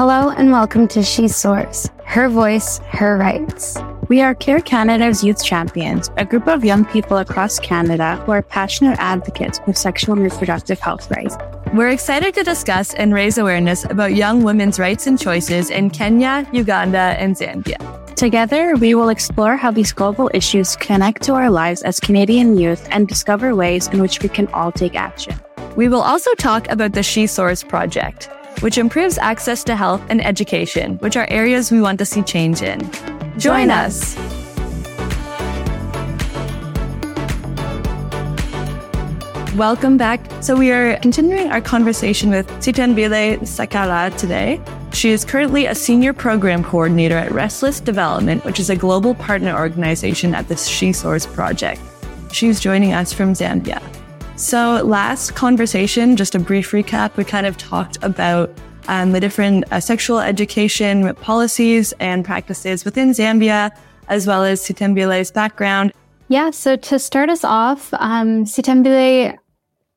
Hello and welcome to She Soars, her voice, her rights. We are Care Canada's Youth Champions, a group of young people across Canada who are passionate advocates for sexual and reproductive health rights. We're excited to discuss and raise awareness about young women's rights and choices in Kenya, Uganda, and Zambia. Together, we will explore how these global issues connect to our lives as Canadian youth and discover ways in which we can all take action. We will also talk about the She Soars project, which improves access to health and education, which are areas we want to see change in. Join us. Welcome back. So we are continuing our conversation with Sithembile Sakala today. She is currently a senior program coordinator at Restless Development, which is a global partner organization at the She Soars project. She's joining us from Zambia. So, last conversation, just a brief recap, we kind of talked about um, the different uh, sexual education policies and practices within Zambia, as well as Sithembile's background. Yeah, so to start us off, um, Sithembile,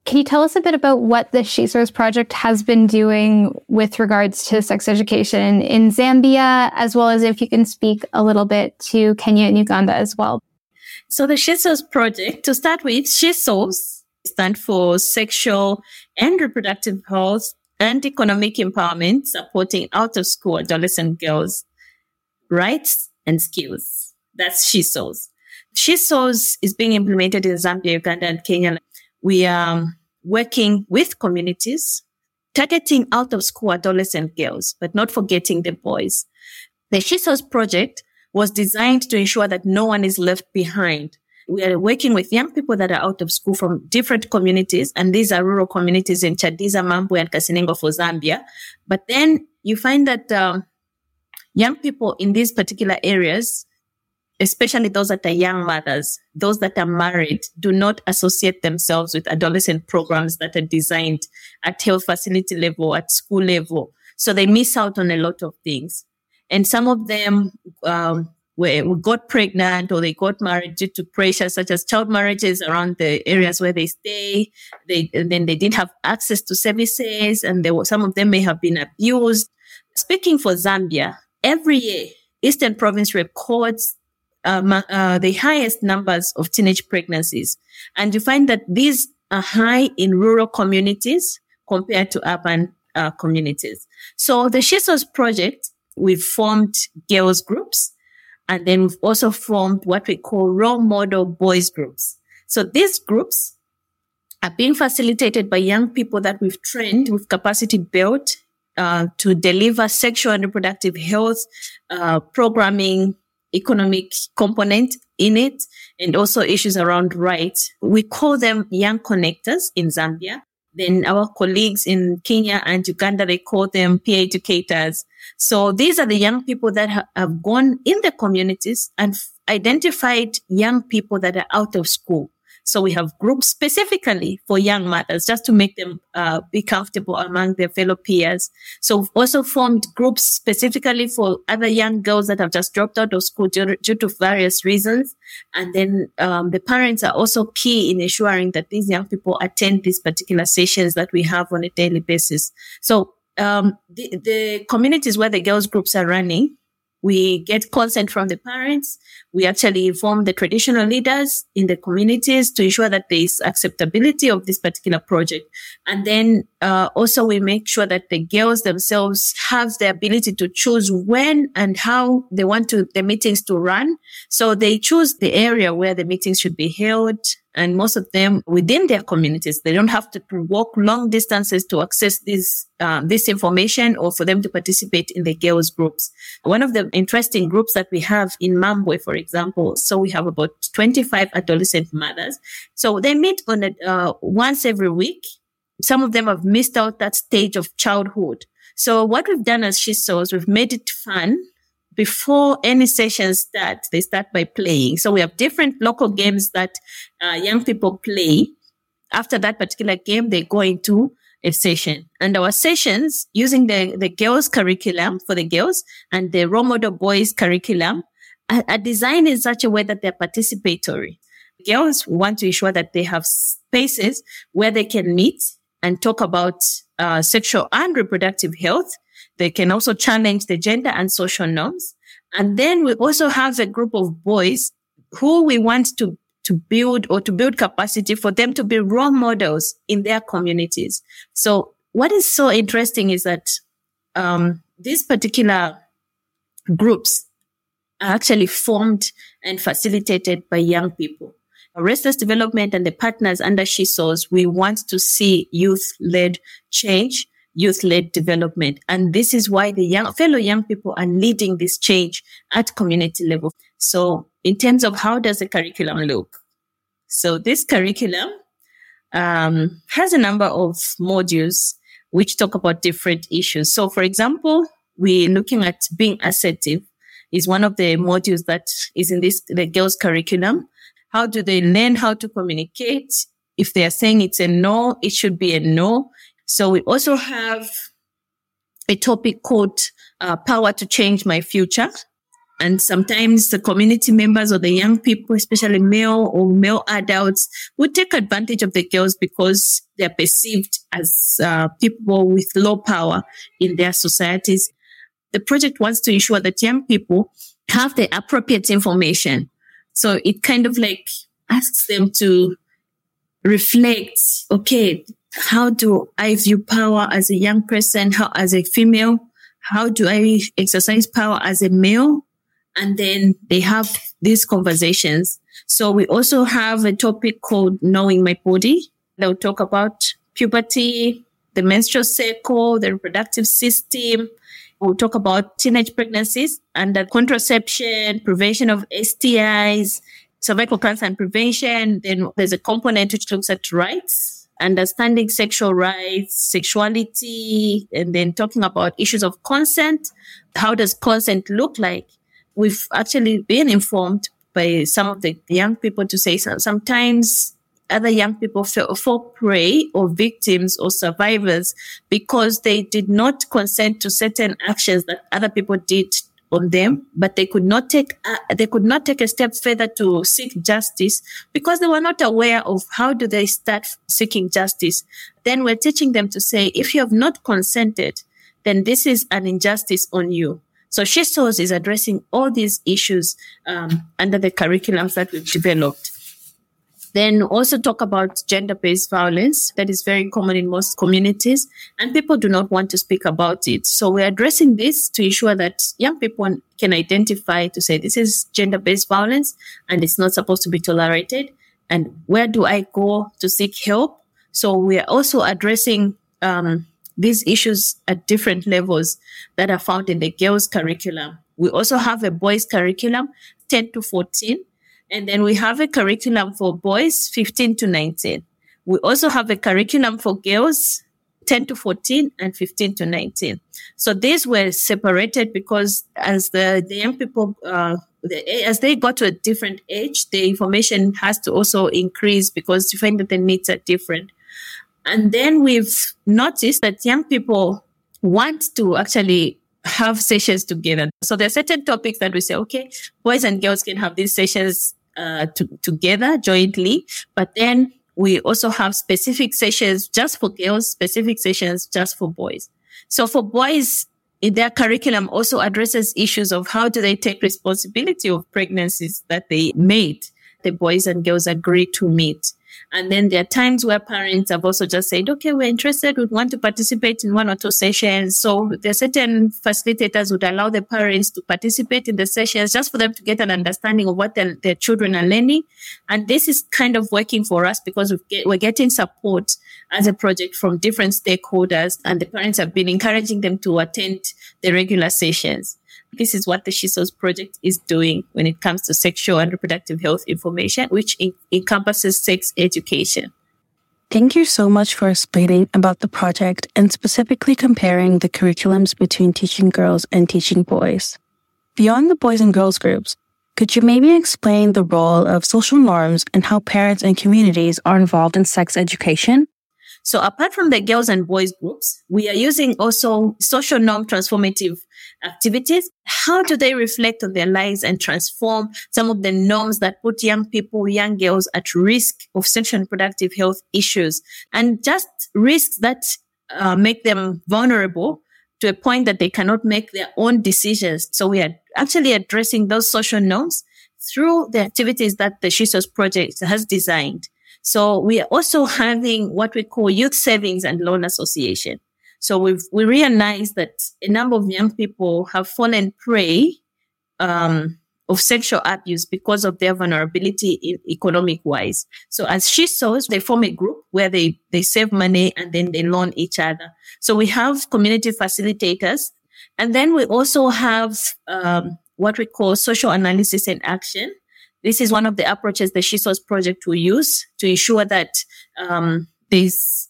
can you tell us a bit about what the She Soars project has been doing with regards to sex education in Zambia, as well as if you can speak a little bit to Kenya and Uganda as well? So the She Soars project, to start with, She Soars stand for sexual and reproductive health and economic empowerment, supporting out of school adolescent girls' rights and skills. That's She Soars. She Soars is being implemented in Zambia, Uganda, and Kenya. We are working with communities, targeting out of school adolescent girls, but not forgetting the boys. The She Soars project was designed to ensure that no one is left behind we are working with young people that are out of school from different communities, and these are rural communities in Chadiza, Mambwe, and Kasenengwa for Zambia. But then you find that um, young people in these particular areas, especially those that are young mothers, those that are married, do not associate themselves with adolescent programs that are designed at health facility level, at school level. So they miss out on a lot of things. And some of them um, where we got pregnant or they got married due to pressure such as child marriages around the areas where they stay. They, then they didn't have access to services and were, some of them may have been abused. Speaking for Zambia, every year, Eastern Province records uh, uh, the highest numbers of teenage pregnancies. And you find that these are high in rural communities compared to urban uh, communities. So the She Soars project, we've formed girls groups and then we've also formed what we call role model boys groups. So these groups are being facilitated by young people that we've trained with capacity built uh, to deliver sexual and reproductive health uh, programming, economic component in it, and also issues around rights. We call them young connectors in Zambia. Then our colleagues in Kenya and Uganda, they call them peer educators. So these are the young people that ha- have gone in the communities and f- identified young people that are out of school. So we have groups specifically for young mothers just to make them uh, be comfortable among their fellow peers. So we've also formed groups specifically for other young girls that have just dropped out of school due, due to various reasons. And then um, the parents are also key in ensuring that these young people attend these particular sessions that we have on a daily basis. So um, the, the communities where the girls groups are running, we get consent from the parents. We actually inform the traditional leaders in the communities to ensure that there is acceptability of this particular project. And then uh, also we make sure that the girls themselves have the ability to choose when and how they want to the meetings to run. So they choose the area where the meetings should be held and most of them within their communities. They don't have to walk long distances to access this uh, this information or for them to participate in the girls groups. One of the interesting groups that we have in Mambwe, for example, so we have about 25 adolescent mothers. So they meet on a, uh, once every week. Some of them have missed out that stage of childhood. So what we've done as She we've made it fun before any sessions start, they start by playing. So we have different local games that uh, young people play. After that particular game, they go into a session. And our sessions using the, the girls curriculum for the girls and the role model boys curriculum are, are designed in such a way that they're participatory. Girls want to ensure that they have spaces where they can meet and talk about uh, sexual and reproductive health. They can also challenge the gender and social norms. And then we also have a group of boys who we want to to build or to build capacity for them to be role models in their communities. So what is so interesting is that um, these particular groups are actually formed and facilitated by young people. Restless Development and the partners under She we want to see youth-led change, youth-led development. And this is why the young, fellow young people are leading this change at community level. So in terms of how does the curriculum look? So this curriculum um, has a number of modules which talk about different issues. So for example, we're looking at being assertive is one of the modules that is in this, the girls curriculum. How do they learn how to communicate? If they are saying it's a no, it should be a no. So we also have a topic called uh, power to change my future. And sometimes the community members or the young people, especially male or male adults, would take advantage of the girls because they're perceived as uh, people with low power in their societies. The project wants to ensure that young people have the appropriate information. So it kind of like asks them to reflect, okay, how do I view power as a young person? How, as a female? How do I exercise power as a male? And then they have these conversations. So we also have a topic called knowing my body. They'll talk about puberty, the menstrual cycle, the reproductive system, We'll talk about teenage pregnancies and the contraception, prevention of STIs, cervical cancer and prevention. Then there's a component which looks at rights, understanding sexual rights, sexuality, and then talking about issues of consent. How does consent look like? We've actually been informed by some of the young people to say sometimes other young people fell, fall prey or victims or survivors because they did not consent to certain actions that other people did on them, but they could not take uh, they could not take a step further to seek justice because they were not aware of how do they start seeking justice. Then we're teaching them to say, if you have not consented, then this is an injustice on you. So She Soars is addressing all these issues um, under the curriculums that we've developed. Then also talk about gender-based violence that is very common in most communities and people do not want to speak about it. So we're addressing this to ensure that young people can identify to say this is gender-based violence and it's not supposed to be tolerated. And where do I go to seek help? So we are also addressing um, these issues at different levels that are found in the girls' curriculum. We also have a boys' curriculum, 10 to 14, and then we have a curriculum for boys 15 to 19. We also have a curriculum for girls 10 to 14 and 15 to 19. So these were separated because as the, the young people, uh, the, as they got to a different age, the information has to also increase because that the needs are different. And then we've noticed that young people want to actually have sessions together. So there are certain topics that we say, okay, boys and girls can have these sessions uh, to, together jointly. But then we also have specific sessions just for girls, specific sessions just for boys. So for boys, their curriculum also addresses issues of how do they take responsibility of pregnancies that they made. The boys and girls agree to meet. And then there are times where parents have also just said, okay, we're interested. We want to participate in one or two sessions. So there are certain facilitators would allow the parents to participate in the sessions just for them to get an understanding of what their, their children are learning. And this is kind of working for us because get, we're getting support as a project from different stakeholders and the parents have been encouraging them to attend the regular sessions. This is what the She Soars project is doing when it comes to sexual and reproductive health information, which in- encompasses sex education. Thank you so much for explaining about the project and specifically comparing the curriculums between teaching girls and teaching boys. Beyond the boys and girls groups, could you maybe explain the role of social norms and how parents and communities are involved in sex education? So apart from the girls and boys groups, we are using also social norm transformative activities. How do they reflect on their lives and transform some of the norms that put young people, young girls at risk of sexual and reproductive health issues and just risks that uh, make them vulnerable to a point that they cannot make their own decisions. So we are actually addressing those social norms through the activities that the She Soars project has designed. So we are also having what we call youth savings and loan association. So we've, we realize that a number of young people have fallen prey, um, of sexual abuse because of their vulnerability economic wise. So as She Soars, they form a group where they, they save money and then they loan each other. So we have community facilitators. And then we also have, um, what we call social analysis and action. This is one of the approaches the She Soars project will use to ensure that um, there's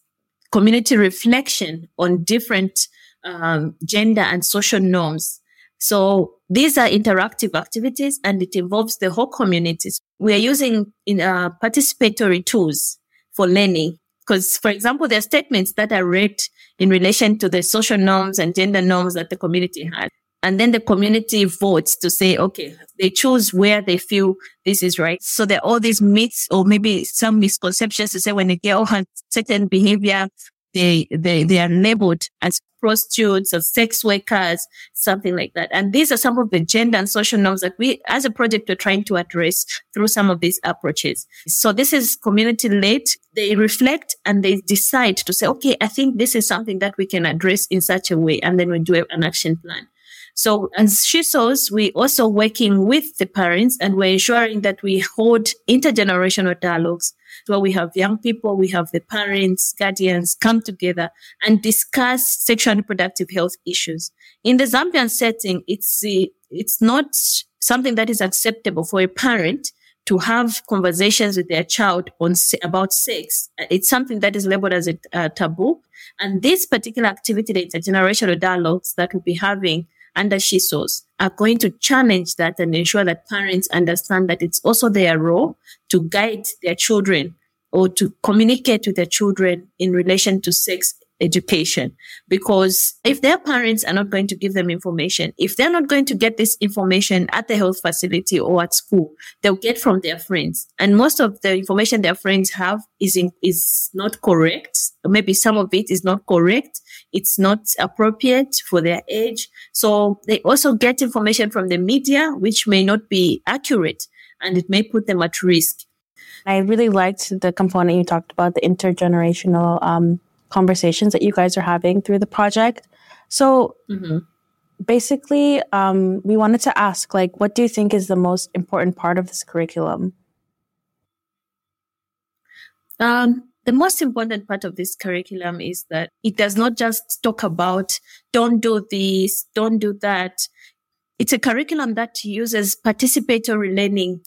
community reflection on different um, gender and social norms. So these are interactive activities and it involves the whole communities. We are using in, uh, participatory tools for learning. Because, for example, there are statements that are read in relation to the social norms and gender norms that the community has. And then the community votes to say, okay, they choose where they feel this is right. So there are all these myths or maybe some misconceptions to say when a girl has certain behavior, they, they, they are labeled as prostitutes or sex workers, something like that. And these are some of the gender and social norms that we, as a project, are trying to address through some of these approaches. So this is community led. They reflect and they decide to say, okay, I think this is something that we can address in such a way. And then we do an action plan. So as She Soars, we also working with the parents and we're ensuring that we hold intergenerational dialogues where we have young people, we have the parents, guardians come together and discuss sexual and reproductive health issues. In the Zambian setting, it's, it's not something that is acceptable for a parent to have conversations with their child on about sex. It's something that is labeled as a, a taboo. And this particular activity, the intergenerational dialogues that we'll be having under She Soars are going to challenge that and ensure that parents understand that it's also their role to guide their children or to communicate with their children in relation to sex education. Because if their parents are not going to give them information, if they're not going to get this information at the health facility or at school, they'll get from their friends. And most of the information their friends have is in, is not correct. Maybe some of it is not correct. It's not appropriate for their age. So they also get information from the media, which may not be accurate and it may put them at risk. I really liked the component you talked about, the intergenerational um, conversations that you guys are having through the project. So mm-hmm. basically, um, we wanted to ask, like, what do you think is the most important part of this curriculum? Um, the most important part of this curriculum is that it does not just talk about don't do this, don't do that. It's a curriculum that uses participatory learning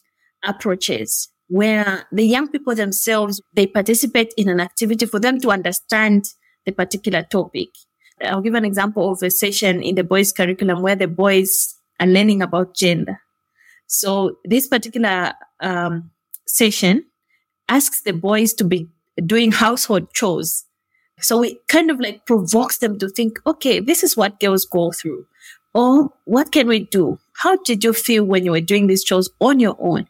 approaches where the young people themselves, they participate in an activity for them to understand the particular topic. I'll give an example of a session in the boys curriculum where the boys are learning about gender. So this particular um, session asks the boys to be doing household chores. So it kind of like provokes them to think, okay, this is what girls go through. Or what can we do? How did you feel when you were doing these chores on your own?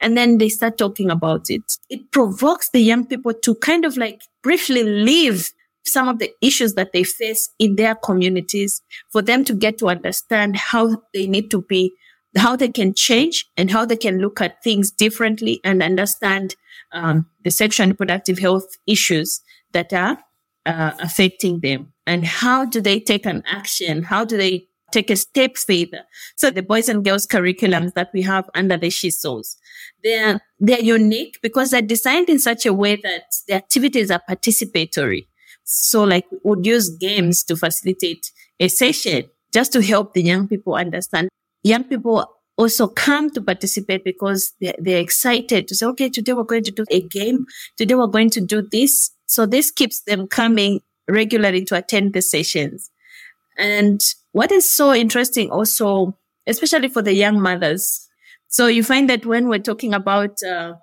And then they start talking about it. It provokes the young people to kind of like briefly leave some of the issues that they face in their communities for them to get to understand how they need to be, how they can change and how they can look at things differently and understand um, the sexual and reproductive health issues that are uh, affecting them. And how do they take an action? How do they take a step further? So the boys and girls curriculums that we have under the She Soars, they're, they're unique because they're designed in such a way that the activities are participatory. So like we would use games to facilitate a session just to help the young people understand. Young people also come to participate because they're, they're excited to say, okay, today we're going to do a game. Today we're going to do this. So this keeps them coming regularly to attend the sessions. And what is so interesting also, especially for the young mothers. So you find that when we're talking about uh,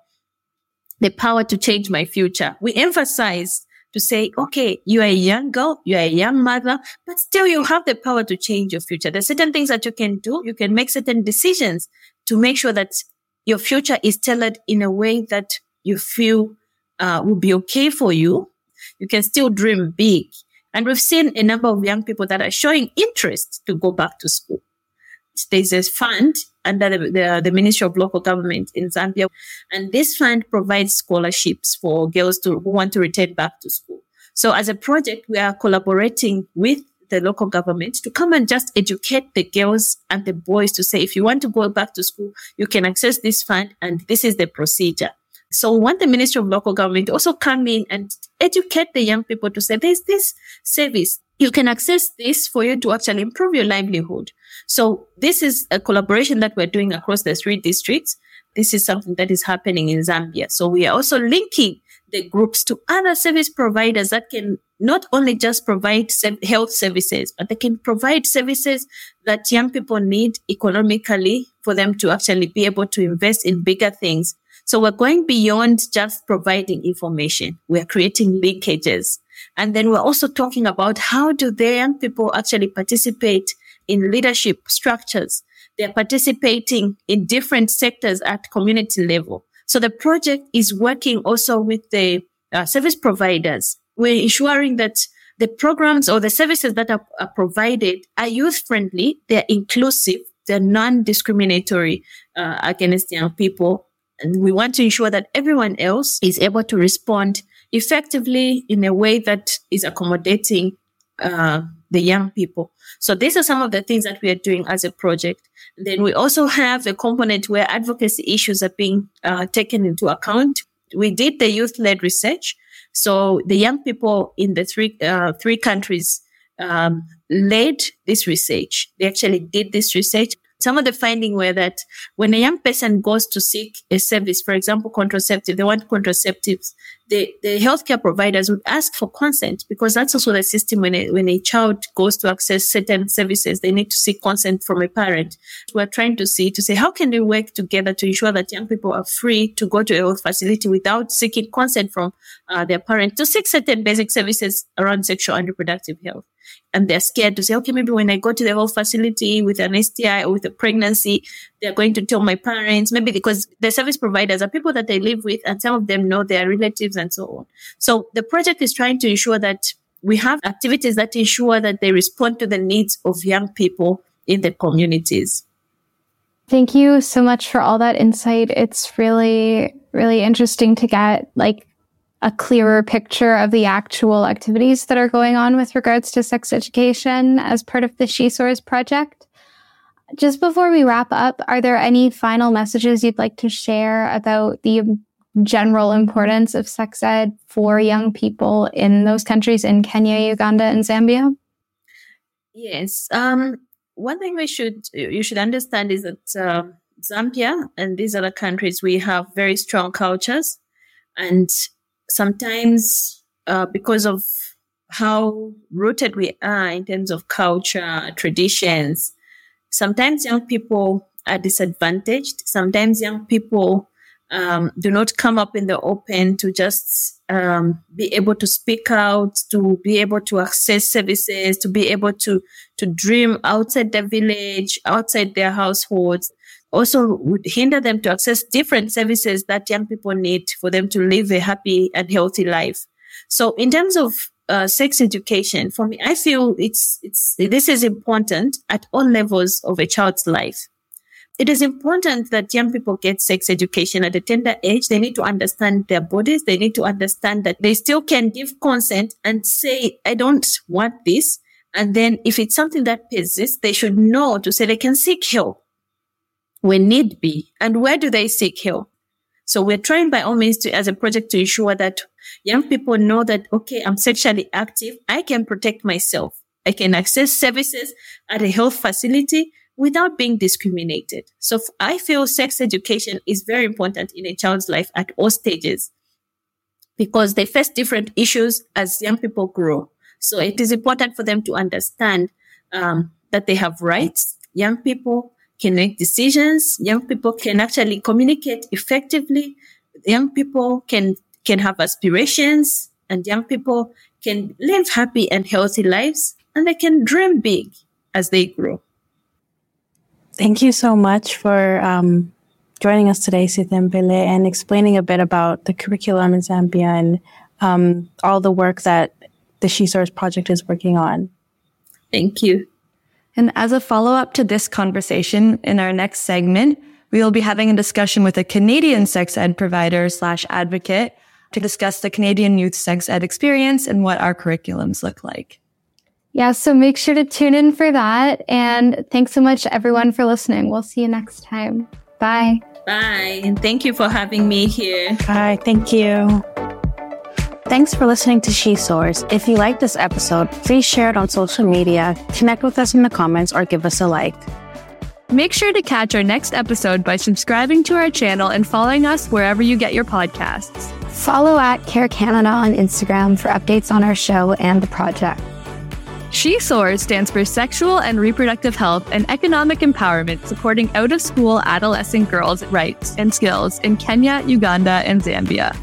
the power to change my future, we emphasize to say, okay, you are a young girl, you are a young mother, but still you have the power to change your future. There's certain things that you can do. You can make certain decisions to make sure that your future is tailored in a way that you feel uh, will be okay for you. You can still dream big. And we've seen a number of young people that are showing interest to go back to school. There's a fund under the, the, the, Ministry of Local Government in Zambia. And this fund provides scholarships for girls to, who want to return back to school. So as a project, we are collaborating with the local government to come and just educate the girls and the boys to say, if you want to go back to school, you can access this fund and this is the procedure. So we want the Ministry of Local Government to also come in and educate the young people to say, there's this service. You can access this for you to actually improve your livelihood. So this is a collaboration that we're doing across the three districts. This is something that is happening in Zambia. So we are also linking the groups to other service providers that can not only just provide health services, but they can provide services that young people need economically for them to actually be able to invest in bigger things. So we're going beyond just providing information. We're creating linkages. And then we're also talking about how do the young people actually participate in leadership structures. They're participating in different sectors at community level. So the project is working also with the uh, service providers. We're ensuring that the programs or the services that are, are provided are youth friendly, they're inclusive, they're non-discriminatory uh, against young people. And we want to ensure that everyone else is able to respond effectively in a way that is accommodating uh, the young people. So these are some of the things that we are doing as a project. Then we also have a component where advocacy issues are being uh, taken into account. We did the youth-led research. So the young people in the three uh, three countries um, led this research. They actually did this research some of the finding were that when a young person goes to seek a service, for example, contraceptive, they want contraceptives, the, the healthcare providers would ask for consent because that's also the system when a, when a child goes to access certain services, they need to seek consent from a parent. We're trying to see, to say, how can we work together to ensure that young people are free to go to a health facility without seeking consent from uh, their parent to seek certain basic services around sexual and reproductive health and they're scared to say, okay, maybe when I go to the whole facility with an STI or with a pregnancy, they're going to tell my parents, maybe because the service providers are people that they live with and some of them know their relatives and so on. So the project is trying to ensure that we have activities that ensure that they respond to the needs of young people in the communities. Thank you so much for all that insight. It's really, really interesting to get like a clearer picture of the actual activities that are going on with regards to sex education as part of the She Soars project. Just before we wrap up, are there any final messages you'd like to share about the general importance of sex ed for young people in those countries in Kenya, Uganda, and Zambia? Yes. Um, one thing we should you should understand is that uh, Zambia and these other countries we have very strong cultures, and sometimes uh, because of how rooted we are in terms of culture, traditions, sometimes young people are disadvantaged. Sometimes young people um, do not come up in the open to just um, be able to speak out, to be able to access services, to be able to to dream outside their village, outside their households also would hinder them to access different services that young people need for them to live a happy and healthy life. So in terms of uh, sex education, for me, I feel it's, it's, this is important at all levels of a child's life. It is important that young people get sex education at a tender age. They need to understand their bodies. They need to understand that they still can give consent and say, I don't want this. And then if it's something that persists, they should know to say they can seek help when need be. And where do they seek help? So we're trying by all means to, as a project to ensure that young people know that, okay, I'm sexually active. I can protect myself. I can access services at a health facility without being discriminated. So I feel sex education is very important in a child's life at all stages because they face different issues as young people grow. So it is important for them to understand um, that they have rights. Young people can make decisions. Young people can actually communicate effectively. Young people can, can have aspirations and young people can live happy and healthy lives and they can dream big as they grow. Thank you so much for um, joining us today, Sithembile, and explaining a bit about the curriculum in Zambia and um, all the work that the She Soars project is working on. Thank you. And as a follow up to this conversation, in our next segment, we will be having a discussion with a Canadian sex ed provider slash advocate to discuss the Canadian youth sex ed experience and what our curriculums look like. Yeah, so make sure to tune in for that. And thanks so much, everyone, for listening. We'll see you next time. Bye. Bye. And thank you for having me here. Bye. Thank you. Thanks for listening to She Soars. If you like this episode, please share it on social media, connect with us in the comments, or give us a like. Make sure to catch our next episode by subscribing to our channel and following us wherever you get your podcasts. Follow at Care Canada on Instagram for updates on our show and the project. She Soars stands for Sexual and Reproductive Health and Economic Empowerment, supporting out of school adolescent girls' rights and skills in Kenya, Uganda, and Zambia.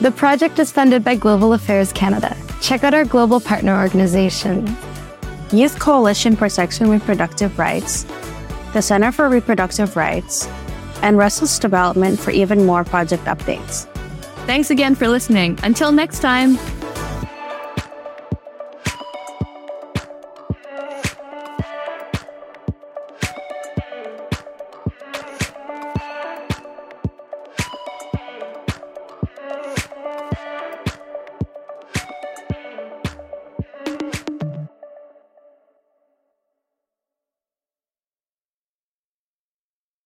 The project is funded by Global Affairs Canada. Check out our global partner organizations Youth Coalition for Reproductive Rights, the Center for Reproductive Rights, and Restless Development for even more project updates. Thanks again for listening. Until next time.